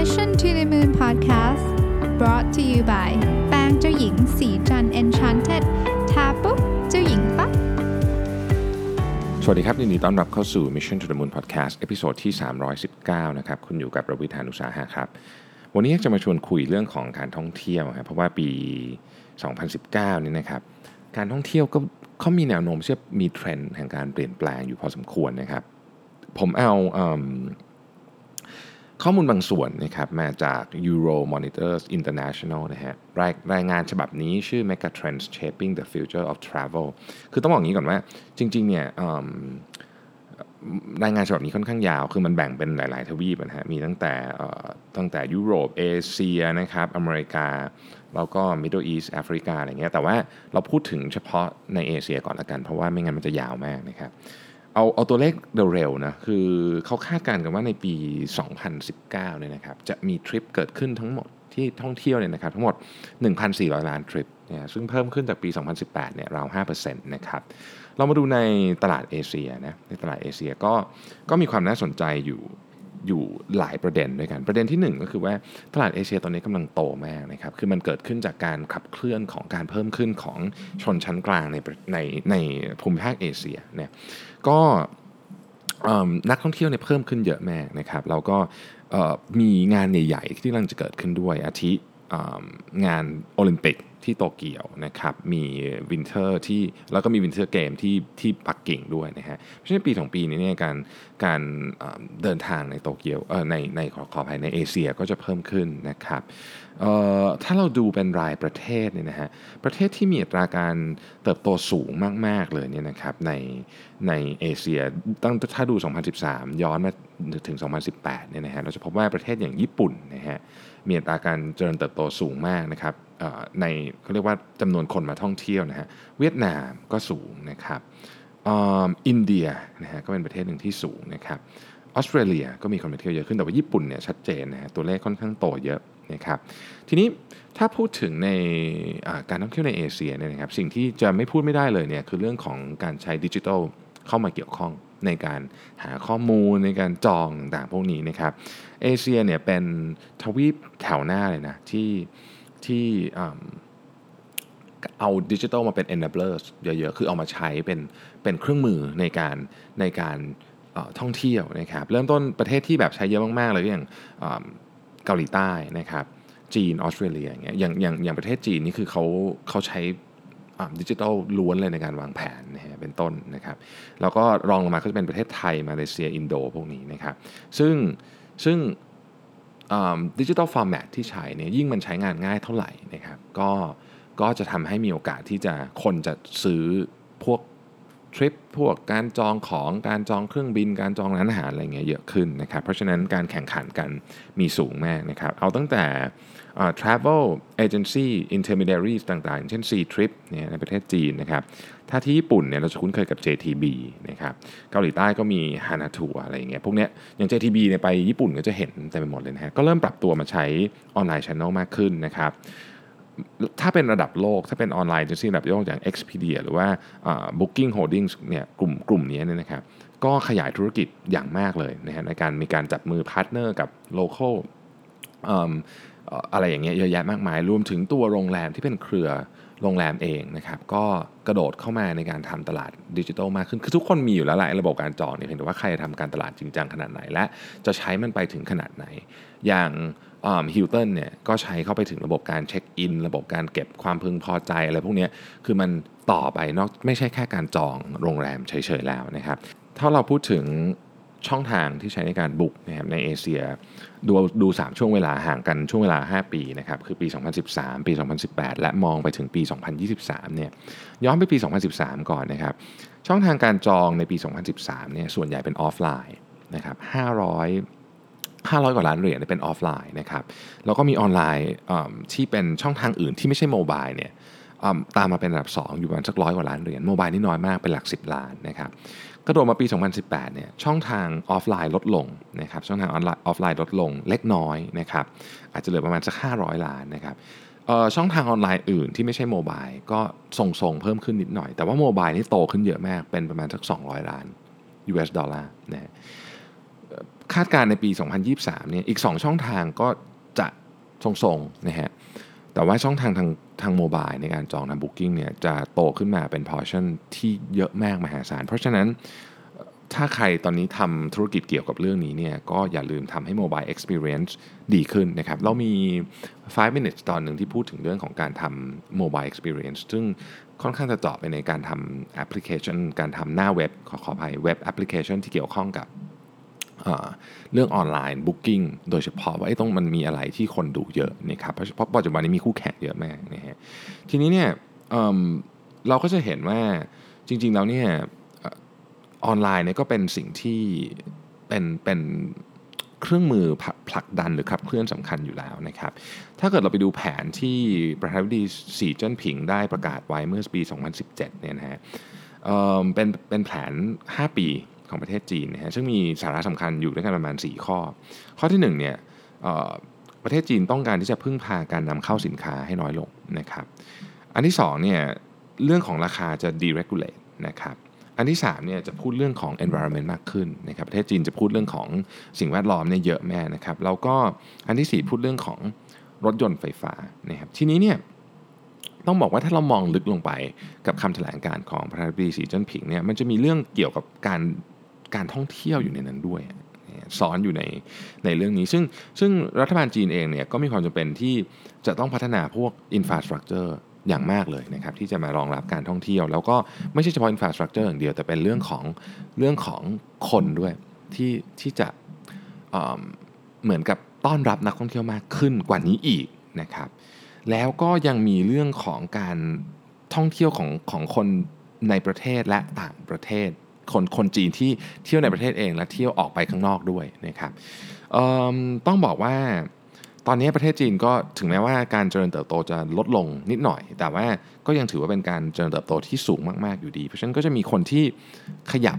Mission to the Moon Podcast brought to you by แป้งเจ้าหญิงศรีจันทร์ Enchanted ทาปุ๊บเจ้าหญิงปั๊บสวัสดีครับยินดีต้อนรับเข้าสู่ Mission to the Moon Podcast episode ที่ 319 นะครับ คุณอยู่กับรวิศ หาญอุตสาหะครับ วันนี้อยากจะมาชวนคุยเรื่องของการท่องเที่ยวครับเพราะว่าปี 2019 นี่นะครับ การท่องเที่ยวก็เขามีแนวโน้มที่จะมีเทรนด์แห่งการเปลี่ยนแปลงอยู่พอสมควรนะครับ ผมเอาเอิ่ม ข้อมูลบางส่วนนะครับมาจาก Euro Monitors International นะฮะรายรายงานฉบับนี้ชื่อ Mega Trends Shaping the Future of Travel คือต้องบอกอย่างนี้ก่อนว่าจริงๆเนี่ยรายงานฉบับนี้ค่อนข้างยาว คือมันแบ่งเป็นหลาย ๆ ทวีปนะฮะ มีตั้งแต่ตั้งแต่ยุโรป เอเชียนะครับ อเมริกา แล้วก็ Middle East แอฟริกาอะไรเงี้ย แต่ว่าเราพูดถึงเฉพาะในเอเชียก่อนละกัน เพราะว่าไม่งั้นมันจะยาวมากนะครับ เอาเอาตัวเลขเร็วๆนะคือเขาคาดการณ์กันว่าในปี 2019เนี่ยนะครับจะมีทริปเกิดขึ้นทั้งหมดที่ท่องเที่ยวเนี่ยนะครับทั้งหมด 1,400 ล้านทริปเนี่ยซึ่งเพิ่มขึ้นจากปี 2018เนี่ยราว5%นะครับเรามาดูในตลาดเอเชียนะในตลาดเอเชียก็ก็มีความน่าสนใจอยู่ อยู่หลายประเด็นด้วยกัน ประเด็นที่หนึ่งก็คือว่าตลาดเอเชียตอนนี้กำลังโตมากนะครับคือมันเกิดขึ้นจากการขับเคลื่อนของการเพิ่มขึ้นของชนชั้นกลางในในในภูมิภาคเอเชียเนี่ยก็นักท่องเที่ยวเนี่ยเพิ่มขึ้นเยอะมากนะครับแล้วก็มีงานใหญ่ๆที่กำลังจะเกิดขึ้นด้วยอาทิงานโอลิมปิก ที่โตเกียวนะครับมี Winter ที่แล้วก็มี Winter Games ที่ที่ปักกิ่งด้วยนะฮะเพราะฉะนั้นปีสองปีนี้เนี่ยการการเดินทางในโตเกียวเออในในขอขอภัยในเอเชียก็จะเพิ่มขึ้นนะครับเอ่อถ้าเราดูเป็นรายประเทศเนี่ยนะฮะประเทศที่มีอัตราการเติบโตสูงมาก ๆ เลยเนี่ยนะครับในในเอเชียตั้งถ้าดู 2013 ย้อนมาถึง 2018เนี่ยนะฮะเราจะพบว่าประเทศอย่างญี่ปุ่นนะฮะ มีอัตราการเจริญเติบโตสูงมากนะครับในเขาเรียกว่าจำนวนคนมาท่องเที่ยวนะฮะเวียดนามก็สูงนะครับอินเดียนะฮะก็เป็นประเทศหนึ่งที่สูงนะครับออสเตรเลียก็มีคนมาเที่ยวเยอะขึ้นแต่ว่าญี่ปุ่นเนี่ยชัดเจนนะฮะตัวเลขค่อนข้างโตเยอะนะครับทีนี้ถ้าพูดถึงในการท่องเที่ยวในเอเชียเนี่ยนะครับสิ่งที่จะไม่พูดไม่ได้เลยเนี่ยคือเรื่องของการใช้ดิจิทัลเข้ามาเกี่ยวข้อง ในการหาข้อมูลในการจองต่างพวกนี้นะครับเอเชียเนี่ยเป็นทวีปแถวหน้าเลยนะที่ที่เอาดิจิทัลมาเป็น enablers เยอะๆ คือเอามาใช้เป็นเป็นเครื่องมือในการในการท่องเที่ยวนะครับเริ่มต้นประเทศที่แบบใช้เยอะมากๆเลยก็อย่างเกาหลีใต้นะครับจีนออสเตรเลียอย่างเงี้ยอย่างอย่างอย่างประเทศจีนนี่คือเขาเขาใช้ ดิจิทัลล้วนเลยในการวางแผนนะฮะเป็นต้นนะครับ แล้วก็รองลงมาก็จะเป็นประเทศไทย มาเลเซีย อินโดพวกนี้นะครับซึ่งซึ่งดิจิทัลฟอร์แมตที่ใช้เนี่ยยิ่งมันใช้งานง่ายเท่าไหร่นะครับก็ก็จะทำให้มีโอกาสที่จะคนจะซื้อพวก ทริปพวกการจองของการจองเครื่องบิน การจองร้านอาหารอะไรเงี้ยเยอะขึ้นนะครับ เพราะฉะนั้นการแข่งขันกันมีสูงมากนะครับ เอาตั้งแต่เอ่อ travel agency intermediaries ต่างๆ เช่น C Trip เนี่ยในประเทศจีนนะครับ ถ้าที่ญี่ปุ่นเนี่ยเราจะคุ้นเคยกับ JTB นะครับเกาหลีใต้ก็มี Hana Tour อะไรอย่างเงี้ยพวกเนี้ยอย่าง JTB เนี่ยไปญี่ปุ่นก็จะเห็นเต็มไปหมดเลยนะฮะก็เริ่มปรับตัวมาใช้ออนไลน์ channel มากขึ้นนะครับ ถ้าเป็นระดับโลก ถ้าเป็น online agency ระดับโลกอย่าง Expedia หรือว่า Booking Holdings เนี่ยกลุ่มกลุ่มนี้เนี่ยนะครับก็ขยายธุรกิจอย่างมากเลยนะฮะในการมีการจับมือ partner กับ local อืมเอ่ออะไรอย่างเงี้ยเยอะแยะมากมาย รวมถึงตัวโรงแรมที่เป็นเครือโรงแรมเองนะครับ ก็กระโดดเข้ามาในการทำตลาดดิจิทัลมากขึ้น คือทุกคนมีอยู่แล้วแหละระบบการจองเนี่ยเพียงแต่ว่าใครจะทำการตลาดจริงจังขนาดไหน และจะใช้มันไปถึงขนาดไหน อย่าง ฮิลตันเนี่ยก็ใช้เข้าไปถึงระบบการเช็คอิน ระบบการเก็บความพึงพอใจอะไรพวกนี้คือมันต่อไปนอกไม่ใช่แค่การจองโรงแรมเฉยๆแล้วนะครับ ถ้าเราพูดถึงช่องทางที่ใช้ในการบุกนะครับในเอเชียดูดู 3 ช่วงเวลาห่างกันช่วงเวลา 5 ปีนะครับคือปี 2013 ปี 2018 และมองไปถึงปี 2023เนี่ยย้อนไปปี 2013 ก่อนนะครับช่องทางการจองในปี 2013เนี่ยส่วนใหญ่เป็นออฟไลน์นะครับ 500 กว่าล้านเหรียญเป็นออฟไลน์นะครับแล้วก็มีออนไลน์ที่เป็นช่องทางอื่นที่ไม่ใช่ mobile เนี่ยตามมาเป็นอันดับ 2 อยู่ประมาณสักร้อยกว่าล้านเหรียญ mobile นี่น้อยมากเป็นหลัก 10 ล้านนะครับกระโดดมาปี 2018 เนี่ยช่องทางออฟไลน์ลดลงนะครับช่องทางออนไลน์ออฟไลน์ลดลงเล็กน้อยนะครับอาจจะเหลือประมาณสัก 500 ล้านนะครับช่องทางออนไลน์อื่นที่ไม่ใช่ mobile ก็ทรงๆเพิ่มขึ้นนิดหน่อย แต่ว่า mobile นี่โตขึ้นเยอะมากเป็นประมาณสัก 200 ล้าน US ดอลลาร์นะฮะ คาดการณ์ในปี 2023 เนี่ยอีก 2 ช่องทางก็จะทรงๆนะฮะแต่ว่าช่องทางทางทาง mobile ในการจองทาง booking เนี่ยจะโตขึ้นมาเป็น portion ที่เยอะมากมหาศาล เพราะฉะนั้นถ้าใครตอนนี้ทำธุรกิจเกี่ยวกับเรื่องนี้เนี่ยก็อย่าลืมทำให้ Mobile Experience ดีขึ้นนะครับ เรามี 5 minutes ตอนหนึ่งที่พูดถึงเรื่องของการทำ Mobile Experience ซึ่งค่อนข้างจะเจาะไปในการทำแอปพลิเคชัน การทำหน้าเว็บ ขอขออภัยเว็บแอปพลิเคชันที่เกี่ยวข้องกับ เรื่อง online booking โดยเฉพาะว่าต้องมันมีอะไรที่คนดูเยอะนะครับเพราะเพราะปัจจุบันนี้มีคู่แข่งเยอะมากนะฮะทีนี้เนี่ยเเราก็จะเห็นว่าจริงๆแล้วเนี่ยออนไลน์เนี่ยก็เป็นสิ่งที่เป็นเป็นเครื่องมือผลักดันหรือขับเคลื่อนสำคัญอยู่แล้วนะครับ ถ้าเกิดเราไปดูแผนที่ประธานาธิบดีสีเจิ้นผิงได้ประกาศไว้เมื่อปี 2017 เนี่ยนะฮะเเป็นเป็นแผน 5 ปี ของประเทศจีนนะฮะซึ่งมีสาระสำคัญอยู่ด้วยกันประมาณ 4 ข้อ ข้อที่1เนี่ยประเทศจีนต้องการที่จะพึ่งพาการนำเข้าสินค้าให้น้อยลงนะครับอันที่2เนี่ยเรื่องของราคาจะ deregulate นะครับอันที่3เนี่ยจะพูดเรื่องของ environment มากขึ้นนะครับประเทศจีนจะพูดเรื่องของสิ่งแวดล้อมเนี่ยเยอะแม่นะครับแล้วก็อันที่ 4 พูดเรื่องของรถยนต์ไฟฟ้านะครับทีนี้เนี่ยต้องบอกว่าถ้าเรามองลึกลงไปกับคำแถลงการของประธานาธิบดีสีจิ้นผิงเนี่ยมันจะมีเรื่องเกี่ยวกับการ การท่องเที่ยวอยู่ในนั้นด้วยสอนอยู่ในในเรื่องนี้ ซึ่งซึ่งรัฐบาลจีนเองเนี่ยก็มีความจำเป็นที่จะต้องพัฒนาพวกอินฟราสตรักเจอร์อย่างมากเลยนะครับที่จะมารองรับการท่องเที่ยว แล้วก็ไม่ใช่เฉพาะอินฟราสตรักเจอร์อย่างเดียว แต่เป็นเรื่องของเรื่องของคนด้วยที่ที่จะเเหมือนกับต้อนรับนักท่องเที่ยวมากขึ้นกว่านี้อีกนะครับ แล้วก็ยังมีเรื่องของการท่องเที่ยวของของคนในประเทศและต่างประเทศ คนคนจีนที่เที่ยวในประเทศเอง และเที่ยวออกไปข้างนอกด้วยนะครับต้องบอกว่าตอนนี้ประเทศจีนก็ถึงแม้ว่าการเจริญเติบโตจะลดลงนิดหน่อย แต่ว่าก็ยังถือว่าเป็นการเจริญเติบโตที่สูงมากๆอยู่ดี เพราะฉะนั้นก็จะมีคนที่ขยับ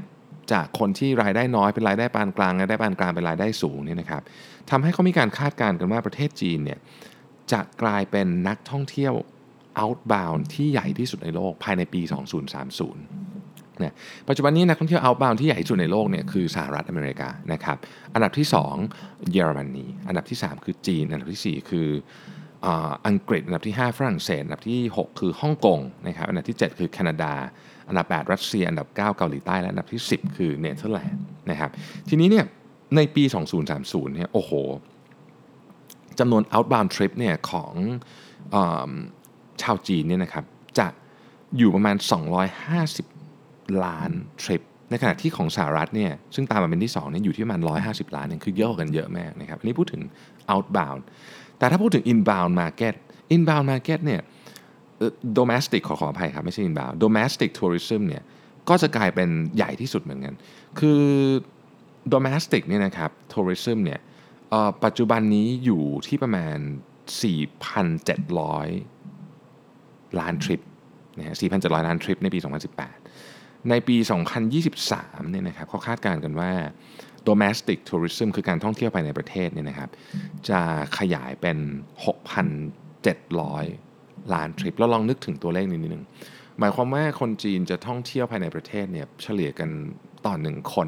จากคนที่รายได้น้อยเป็นรายได้ปานกลางรายได้ปานกลางเป็นรายได้สูงนี่นะครับทำให้เขามีการคาดการณ์กันว่าประเทศจีนเนี่ยจะกลายเป็นนักท่องเที่ยว outbound ที่ใหญ่ที่สุดในโลกภายในปี 2030 นะปัจจุบันนี้นักท่องเที่ยว outbound ที่ใหญ่ที่สุดในโลกเนี่ยคือสหรัฐอเมริกานะครับอันดับที่ 2 เยอรมนีอันดับที่ 3 คือจีน อันดับที่ 4 คืออังกฤษอันดับที่ 5 ฝรั่งเศสอันดับที่ 6 คือฮ่องกงนะครับอันดับที่ 7 คือแคนาดา อันดับ 8 รัสเซีย อันดับ 9 เกาหลีใต้และอันดับที่ 10 คือเนเธอร์แลนด์นะครับทีนี้เนี่ยในปี 2030เนี่ยโอ้โหจำนวน outbound trip เนี่ยของอชาวจีนเนี่ยนะครับจะอยู่ประมาณ 250 ล้านทริป ในขณะที่ของสหรัฐเนี่ยซึ่งตามมาเป็นที่2เนี่ยอยู่ที่ประมาณ 150 ล้านเนี่ยคือเยอะกันเยอะมากนะครับ อันนี้พูดถึง outbound แต่ถ้าพูดถึง inbound market inbound market เนี่ย domestic ขอขออภัยครับ ไม่ใช่ inbound domestic tourism เนี่ยก็จะกลายเป็นใหญ่ที่สุดเหมือนกัน คือ domestic เนี่ยนะครับ tourism เนี่ยปัจจุบันนี้อยู่ที่ประมาณ 4,700 ล้านทริปนะฮะ4,700 ล้านทริปในปี 2018 ในปี 2023 เนี่ยนะครับเขาคาดการณ์กันว่า domestic tourism คือการท่องเที่ยวภายในประเทศเนี่ยนะครับ จะขยายเป็น 6,700 ล้านทริปเราลองนึกถึงตัวเลขนิดนึง หมายความว่าคนจีนจะท่องเที่ยวภายในประเทศเนี่ยเฉลี่ยกันต่อหนึ่งคน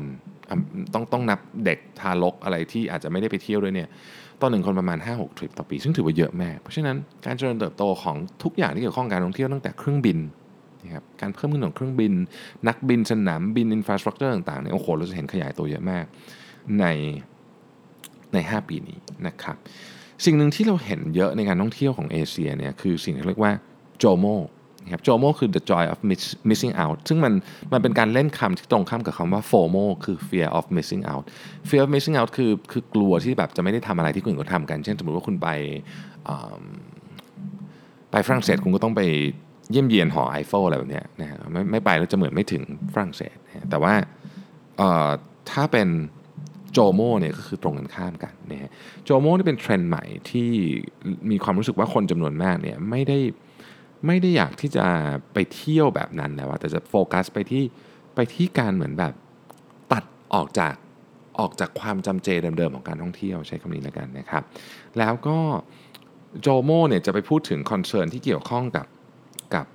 ต้องต้องนับเด็กทารกอะไรที่อาจจะไม่ได้ไปเที่ยวด้วยเนี่ยต่อหนึ่งคนประมาณ 5-6 ทริปต่อปี ซึ่งถือว่าเยอะมาก เพราะฉะนั้นการเจริญเติบโตของทุกอย่างที่เกี่ยวข้องการท่องเที่ยวตั้งแต่เครื่องบิน นะครับการเพิ่มขึ้นของเครื่องบิน นักบินสนามบิน infrastructure ต่างๆเนี่ยโอ้โหเราจะเห็นขยายตัวเยอะมากในใน 5 ปีนี้นะครับ สิ่งหนึ่งที่เราเห็นเยอะในการท่องเที่ยวของเอเชียเนี่ยคือสิ่งที่เรียกว่า JOMO ครับ JOMO คือ the joy of missing out ซึ่งมันมันเป็นการเล่นคำที่ตรงข้ามกับคำว่า FOMO คือ fear of missing out fear of missing out คือคือกลัวที่แบบจะไม่ได้ทำอะไรที่คนอื่นเขาทำกัน เช่นสมมติว่าคุณไปไปฝรั่งเศสคุณก็ต้องไป เยี่ยมเยียนหอไอเฟลอะไรแบบนี้นะฮะไม่ไม่ไปแล้วจะเหมือนไม่ถึงฝรั่งเศสแต่ว่าถ้าเป็นโจโมเนี่ยก็คือตรงกันข้ามกันนะฮะโจโมนี่เป็นเทรนด์ใหม่ที่มีความรู้สึกว่าคนจำนวนมากเนี่ยไม่ได้ไม่ได้อยากที่จะไปเที่ยวแบบนั้นแล้วแต่จะโฟกัสไปที่ไปที่การเหมือนแบบตัดออกจากออกจากความจำเจเดิมๆของการท่องเที่ยวใช้คำนี้แล้วกันนะครับ แล้วก็ JOMO เนี่ยจะไปพูดถึง concern ที่เกี่ยวข้องกับ กับ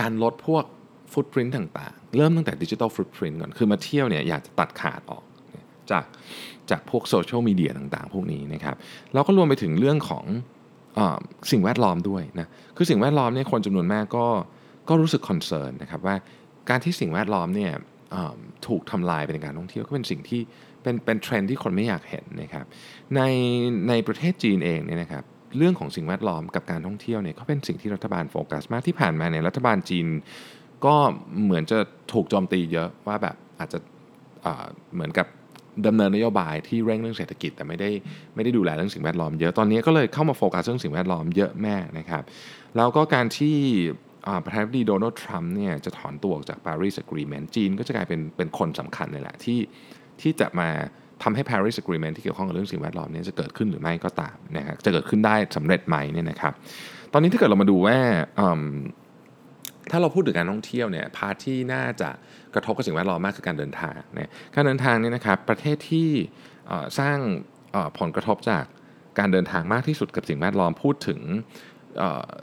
การลดพวก footprint ต่างๆ เริ่มตั้งแต่ digital footprint ก่อน คือมาเที่ยวเนี่ยอยากจะตัดขาดออกจากจากพวกโซเชียลมีเดียต่างๆ พวกนี้นะครับแล้วก็รวมไปถึงเรื่องของอสิ่งแวดล้อมด้วยนะ คือสิ่งแวดล้อมเนี่ยคนจำนวนมากก็ก็รู้สึก concern นะครับว่าการที่สิ่งแวดล้อมเนี่ยถูกทำลายเป็นการท่องเที่ยวก็เป็นสิ่งที่เป็นเป็นเทรนด์ที่คนไม่อยากเห็นนะครับในในประเทศจีนเองเนี่ยนะครับ เรื่องของสิ่งแวดล้อมกับการท่องเที่ยวเนี่ยก็เป็นสิ่งที่รัฐบาลโฟกัสมากที่ผ่านมาเนี่ยรัฐบาลจีนก็เหมือนจะถูกโจมตีเยอะว่าแบบอาจจะเหมือนกับดำเนินนโยบายที่เร่งเรื่องเศรษฐกิจ แต่ไม่ได้ไม่ได้ดูแลเรื่องสิ่งแวดล้อมเยอะตอนนี้ก็เลยเข้ามาโฟกัสเรื่องสิ่งแวดล้อมเยอะแม่นะครับแล้วก็การที่ประธานาธิบดีโดนัลด์ทรัมป์เนี่ยจะถอนตัวออกจากปารีสอกรีเมนต์จีนก็จะกลายเป็นเป็นคนสำคัญเลยแหละที่ที่จะมา ทำให้ Paris Agreement ที่เกี่ยวข้องกับเรื่องสิ่งแวดล้อมนี้จะเกิดขึ้นหรือไม่ก็ตามนะครับจะเกิดขึ้นได้สำเร็จไหมเนี่ยนะครับ ตอนนี้ถ้าเกิดเรามาดูว่าถ้าเราพูดถึงการท่องเที่ยวเนี่ยพาที่น่าจะกระทบกับสิ่งแวดล้อมมากคือการเดินทางเนี่ยการเดินทางเนี่ยนะครับประเทศที่สร้างผลกระทบจากการเดินทางมากที่สุดกับสิ่งแวดล้อมพูดถึง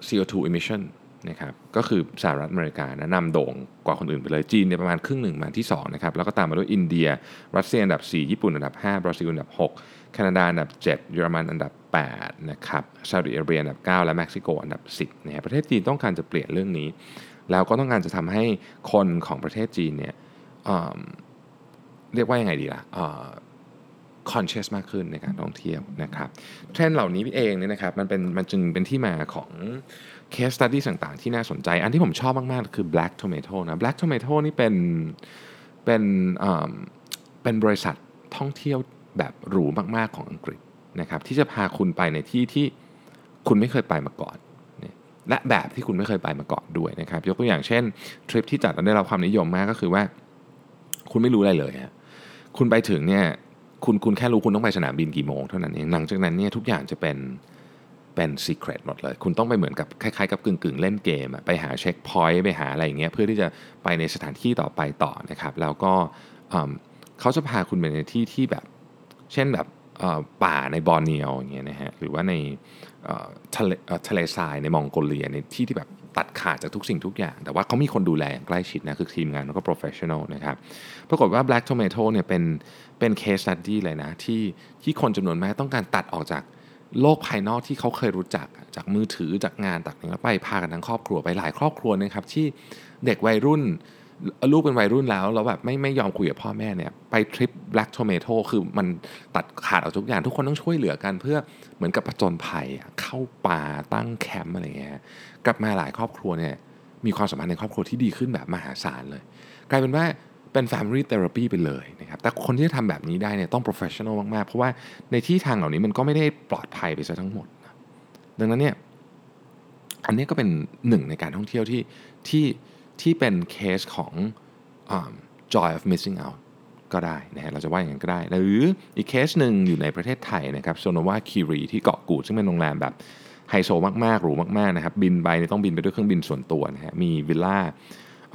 CO2 emission นะครับก็คือสหรัฐอเมริกานะนำโด่งกว่าคนอื่นไปเลยจีนเนี่ยประมาณครึ่งหนึ่งมาที่2นะครับแล้วก็ตามมาด้วยอินเดีย รัสเซียอันดับ 4 ญี่ปุ่นอันดับ 5 บราซิลอันดับ 6 แคนาดาอันดับ 7 เยอรมันอันดับ8นะครับซาอุดิอาระเบียอันดับ 9 และเม็กซิโกอันดับ 10นะประเทศจีนต้องการจะเปลี่ยนเรื่องนี้ แล้วก็ต้องการจะทำให้คนของประเทศจีนเนี่ยเรียกว่ายังไงดีล่ะ conscious มากขึ้นในการท่องเที่ยวนะครับเทรนด์เหล่านี้เองเนี่ยนะครับมันเป็นมันจึงเป็นที่มาของ เคสตัดดี้ต่างๆ ที่น่าสนใจ อันที่ผมชอบมากๆ คือ Black Tomato นะ Black Tomato นี่เป็นเป็นเป็นบริษัทท่องเที่ยวแบบหรูมากๆของอังกฤษนะครับที่จะพาคุณไปในที่ที่คุณไม่เคยไปมาก่อน และแบบที่คุณไม่เคยไปมาก่อนด้วยนะครับ ยกตัวอย่างเช่นทริปที่จัดแล้วได้รับความนิยมมากก็คือว่า คุณไม่รู้อะไรเลยฮะคุณไปถึงเนี่ยคุณคุณแค่รู้คุณต้องไปสนามบินกี่โมงเท่านั้นเองหลังจากนั้นเนี่ยทุกอย่างจะเป็น เป็น secret หมดเลย คุณต้องไปเหมือนกับคล้ายๆกับกึ่งๆ เล่นเกมไปหา checkpoint ไปหาอะไรอย่างเงี้ยเพื่อที่จะไปในสถานที่ต่อไปต่อนะครับแล้วก็เขาจะพาคุณไปในที่ที่แบบ เช่นแบบป่าในบอร์เนียวอย่างเงี้ยนะฮะหรือว่าในทะเลทะเลทรายในมองโกเลียในที่ที่แบบตัดขาดจากทุกสิ่งทุกอย่าง แต่ว่าเขามีคนดูแลอย่างใกล้ชิดนะ คือทีมงานแล้วก็ professional นะครับ ปรากฏว่า Black Tomato เนี่ยเป็นเป็นเคสตัดดี้เลยนะ ที่ที่คนจำนวนมากต้องการตัดออกจาก โลกภายนอกที่เขาเคยรู้จักจากมือถือจากงานต่างๆแล้วไปพากันทั้งครอบครัวไปหลายครอบครัวนะครับที่เด็กวัยรุ่นลูกเป็นวัยรุ่นแล้วแล้วแบบไม่ไม่ยอมคุยกับพ่อแม่เนี่ยไปทริป Black Tomato คือมันตัดขาดออกทุกอย่างทุกคนต้องช่วยเหลือกันเพื่อเหมือนกับผจญภัยเข้าป่าตั้งแคมป์อะไรเงี้ยกลับมาหลายครอบครัวเนี่ยมีความสัมพันธ์ในครอบครัวที่ดีขึ้นแบบมหาศาลเลย กลายเป็นว่า เป็น Family Therapy ไปเลยนะครับ แต่คนที่จะทำแบบนี้ได้เนี่ยต้อง professional มากๆ เพราะว่าในที่ทางเหล่านี้มันก็ไม่ได้ปลอดภัยไปซะทั้งหมด ดังนั้นเนี่ยอันนี้ก็เป็นหนึ่งในการท่องเที่ยวที่ที่ที่เป็นเคสของ joy of missing out ก็ได้นะฮะเราจะว่าอย่างนั้นก็ได้ หรืออีกเคสหนึ่งอยู่ในประเทศไทยนะครับโซนวาคีรีที่เกาะกูด ซึ่งเป็นโรงแรมแบบไฮโซมากๆหรูมากๆนะครับบินไปต้องบินไปด้วยเครื่องบินส่วนตัวนะฮะมีวิลล่า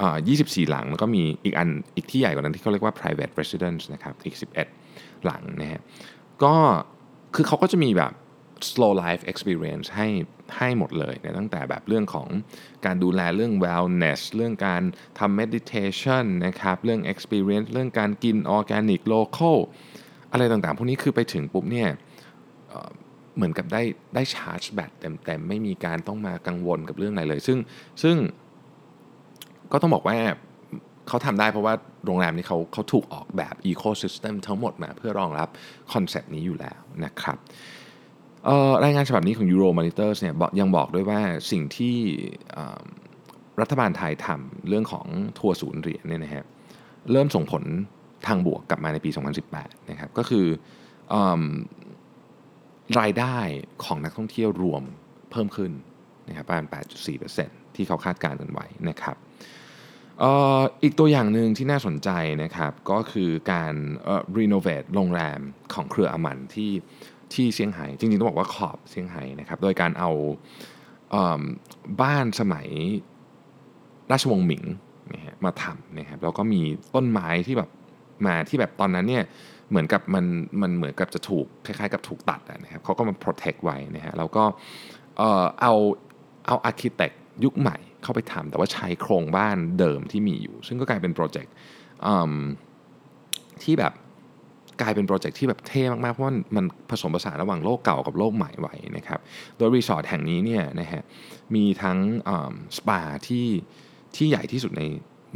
24 หลังแล้วก็มีอีกอันอีกที่ใหญ่กว่านั้นที่เขาเรียกว่า private residence นะครับอีก 11 หลังนะฮะก็คือเขาก็จะมีแบบ slow life experience ให้ให้หมดเลยนะตั้งแต่แบบเรื่องของการดูแลเรื่อง wellness เรื่องการทำ meditation นะครับ เรื่อง experience เรื่องการกิน organic local อะไรต่างๆ พวกนี้คือไปถึงปุ๊บเนี่ยเหมือนกับได้ได้ชาร์จแบตเต็มๆ ไม่มีการต้องมากังวลกับเรื่องอะไรเลย ซึ่งซึ่ง ก็ต้องบอกว่าเขาทำได้เพราะว่าโรงแรมนี้เขาเขาถูกออกแบบ ecosystem ทั้งหมดมาเพื่อรองรับ concept นี้อยู่แล้วนะครับรายงานฉบับนี้ของ Euromonitor เนี่ยยังบอกด้วยว่าสิ่งที่รัฐบาลไทยทำเรื่องของทัวร์ศูนย์เหรียญเนี่ยนะฮะเริ่มส่งผลทางบวกกลับมาในปี 2018 นะครับ ก็คืออรายได้ของนักท่องเที่ยวรวมเพิ่มขึ้นนะครับประมาณ 8.4%ที่เขาคาดการณ์กันไว้นะครับ อีกตัวอย่างหนึ่งที่น่าสนใจนะครับก็คือการรีโนเวทโรงแรมของเครืออมันที่ที่เซี่ยงไฮ้จริงๆ ต้องบอกว่าขอบเซี่ยงไฮ้นะครับโดยการเอาบ้านสมัยราชวงศ์หมิงนะฮะมาทำนะครับแล้วก็มีต้นไม้ที่แบบมาที่แบบตอนนั้นเนี่ยเหมือนกับมันมันเหมือนกับจะถูกคล้ายๆกับถูกตัดนะครับเขาก็มา protect ไว้นะฮะแล้วก็เอาเอา architect ยุคใหม่ เข้าไปทำแต่ว่าใช้โครงบ้านเดิมที่มีอยู่ ซึ่งก็กลายเป็น project ที่แบบกลายเป็น project ที่แบบเท่มากๆ เพราะว่ามันผสมผสานระหว่างโลกเก่ากับโลกใหม่ไว้นะครับ โดยรีสอร์ทแห่งนี้เนี่ยนะฮะมีทั้งสปาที่ที่ใหญ่ที่สุดใน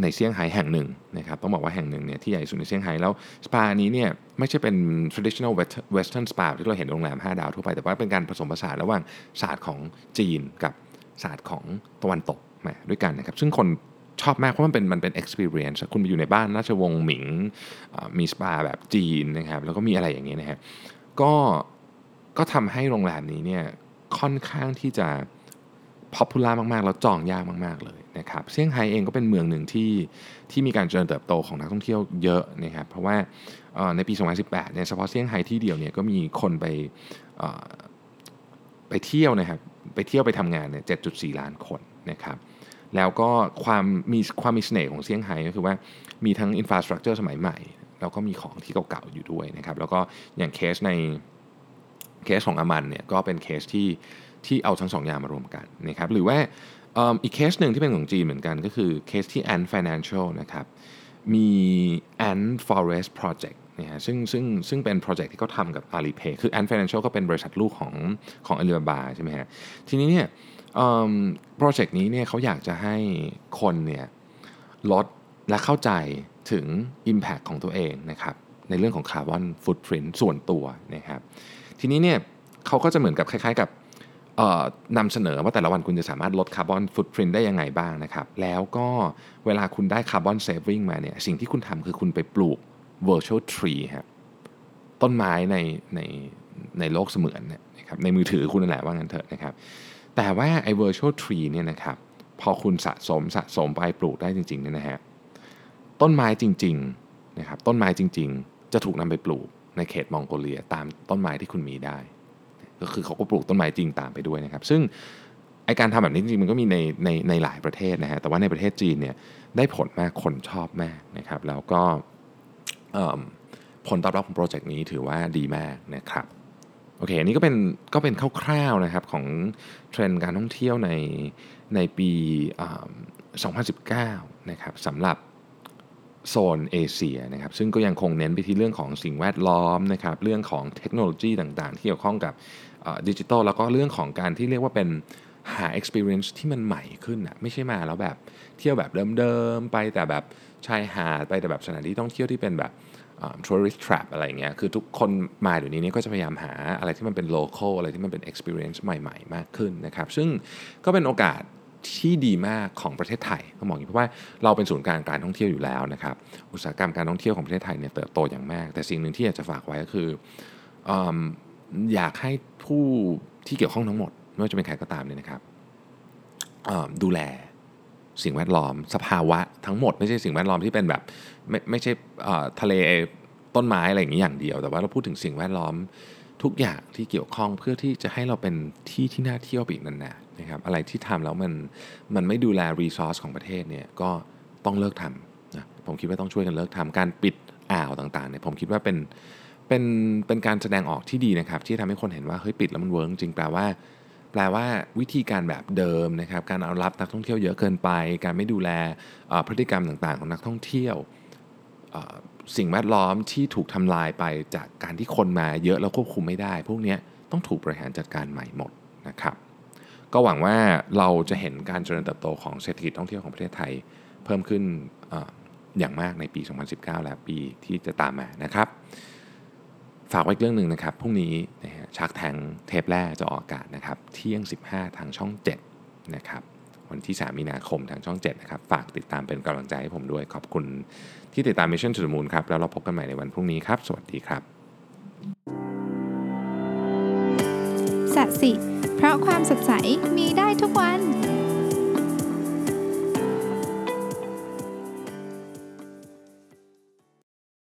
ในเซี่ยงไฮ้แห่งหนึ่งนะครับต้องบอกว่าแห่งหนึ่งเนี่ยที่ใหญ่สุดในเซี่ยงไฮ้แล้วสปานี้เนี่ยไม่ใช่เป็น traditional western spa ที่เราเห็นโรงแรม 5 ดาวทั่วไป แต่ว่าเป็นการผสมผสานระหว่างศาสตร์ของจีนกับศาสตร์ของตะวันตก มาด้วยกันนะครับ ซึ่งคนชอบมากเพราะมันเป็นมันเป็น experience คุณไปอยู่ในบ้านราชวงศ์หมิงมีสปาแบบจีนนะครับ แล้วก็มีอะไรอย่างเงี้ยนะฮะก็ก็ทำให้โรงแรมนี้เนี่ยค่อนข้างที่จะพอพูล่ามากๆ แล้วจองยากมาก ๆ เลยนะครับเซี่ยงไฮ้เองก็เป็นเมืองหนึ่งที่ที่มีการเจริญเติบโตของนักท่องเที่ยวเยอะนะครับเพราะว่าในปี 2018 เนี่ยเฉพาะเซี่ยงไฮ้ที่เดียวเนี่ยก็มีคนไปไปเที่ยวนะครับไปเที่ยวไปทำงานเนี่ย7.4 ล้านคนนะครับ แล้วก็ความมีความมีเสน่ห์ของเซี่ยงไฮ้ก็คือว่ามีทั้ง infrastructure สมัยใหม่ แล้วก็มีของที่เก่าๆอยู่ด้วยนะครับ แล้วก็อย่างเคสในเคสของ Aman เนี่ยก็เป็นเคสที่ที่เอาทั้งสองอย่างมารวมกันนะครับหรือว่าอีกเคสหนึ่งที่เป็นของจีนเหมือนกันก็คือเคสที่ Ant Financial นะครับมี Ant Forest Project นะฮะซึ่งซึ่งซึ่งเป็น project ที่เขาทำกับ Alipay คือ Ant Financial ก็เป็นบริษัทลูกของของ Alibaba ใช่ไหมฮะทีนี้เนี่ย โปรเจกต์นี้เนี่ยเขาอยากจะให้คนเนี่ยลดและเข้าใจถึง Impact ของตัวเองนะครับในเรื่องของ carbon footprint ส่วนตัวนะครับทีนี้เนี่ยเขาก็จะเหมือนกับคล้ายๆกับนำเสนอว่าแต่ละวันคุณจะสามารถลด carbon footprint ได้ยังไงบ้างนะครับแล้วก็เวลาคุณได้ carbon saving มาเนี่ยสิ่งที่คุณทำคือคุณไปปลูก virtual tree ครับต้นไม้ในในในโลกเสมือนนะครับในมือถือคุณนั่นแหละว่างั้นเถอะนะครับ แต่ว่าไอ้ virtual tree เนี่ยนะครับพอคุณสะสมสะสมไปปลูกได้จริงๆเนี่ยนะฮะต้นไม้จริงๆนะครับต้นไม้จริง ๆ จะถูกนำไปปลูกในเขตมองโกเลียตามต้นไม้ที่คุณมีได้ ก็คือเขาก็ปลูกต้นไม้จริงตามไปด้วยนะครับ ซึ่งไอการทำแบบนี้จริงๆมันก็มีในในในหลายประเทศนะฮะแต่ว่าในประเทศจีนเนี่ยได้ผลมากคนชอบมากนะครับ แล้วก็ผลตอบรับของโปรเจกต์นี้ถือว่าดีมากนะครับ โอเคอันนี้ก็เป็นก็เป็นคร่าวๆนะครับของเทรนด์การท่องเที่ยวในในปี 2019 นะครับสำหรับโซนเอเชียนะครับซึ่งก็ยังคงเน้นไปที่เรื่องของสิ่งแวดล้อมนะครับเรื่องของเทคโนโลยีต่างๆ ที่เกี่ยวข้องกับดิจิทัลแล้วก็เรื่องของการที่เรียกว่าเป็นหา experience ที่มันใหม่ขึ้นอะไม่ใช่มาแล้วแบบเที่ยวแบบเดิมๆ ไปแต่แบบชายหาดไปแต่แบบสถานที่ท่องเที่ยวที่เป็นแบบ tourist trap อะไรเงี้ย คือทุกคนมาเดี๋ยวนี้นี่ก็จะพยายามหาอะไรที่มันเป็น local อะไรที่มันเป็น experience ใหม่ ๆ มากขึ้นนะครับ ซึ่งก็เป็นโอกาสที่ดีมากของประเทศไทยต้องบอกอย่างนี้เพราะว่าเราเป็นศูนย์กลางการท่องเที่ยวอยู่แล้วนะครับ อุตสาหกรรมการท่องเที่ยวของประเทศไทยเนี่ยเติบโตอย่างมาก แต่สิ่งหนึ่งที่อยากจะฝากไว้ก็คืออยากให้ผู้ที่เกี่ยวข้องทั้งหมดไม่ว่าจะเป็นใครก็ตามเนี่ยนะครับดูแลสิ่งแวดล้อม สภาวะทั้งหมดไม่ใช่สิ่งแวดล้อมที่เป็นแบบ ไม่ไม่ใช่ทะเลต้นไม้อะไรอย่างนี้อย่างเดียว แต่ว่าเราพูดถึงสิ่งแวดล้อมทุกอย่างที่เกี่ยวข้องเพื่อที่จะให้เราเป็นที่ที่น่าเที่ยวอีกนานๆนะครับอะไรที่ทำแล้วมันมันไม่ดูแล resource ของประเทศเนี่ยก็ต้องเลิกทำนะผมคิดว่าต้องช่วยกันเลิกทำการปิดอ่าวต่างๆเนี่ยผมคิดว่าเป็นเป็นเป็นการแสดงออกที่ดีนะครับ ที่ทำให้คนเห็นว่าเฮ้ยปิดแล้วมัน work จริงแปลว่าแปลว่าวิธีการแบบเดิมนะครับ การเอารับนักท่องเที่ยวเยอะเกินไป การไม่ดูแลพฤติกรรมต่างๆ ของนักท่องเที่ยว สิ่งแวดล้อมที่ถูกทำลายไปจากการที่คนมาเยอะแล้วควบคุมไม่ได้ พวกนี้ต้องถูกบริหารจัดการใหม่หมดนะครับก็หวังว่าเราจะเห็นการเจริญเติบโตของเศรษฐกิจท่องเที่ยวของประเทศไทย เพิ่มขึ้นออย่างมากในปี 2019 และปีที่จะตามมานะครับ ฝากไว้เรื่องหนึ่งนะครับพรุ่งนี้นะฮะชักแทงเทปแรกจะออกอากาศนะครับ เที่ยง 15 ทางช่อง 7 นะครับ วันที่ 3 มีนาคมทางช่อง 7 นะครับ ฝากติดตามเป็นกำลังใจให้ผมด้วยขอบคุณ ที่ติดตาม Mission to the Moon ครับ แล้วเราพบกันใหม่ในวันพรุ่งนี้ครับ สวัสดีครับสัสิ เพราะความสดใสมีได้ทุกวัน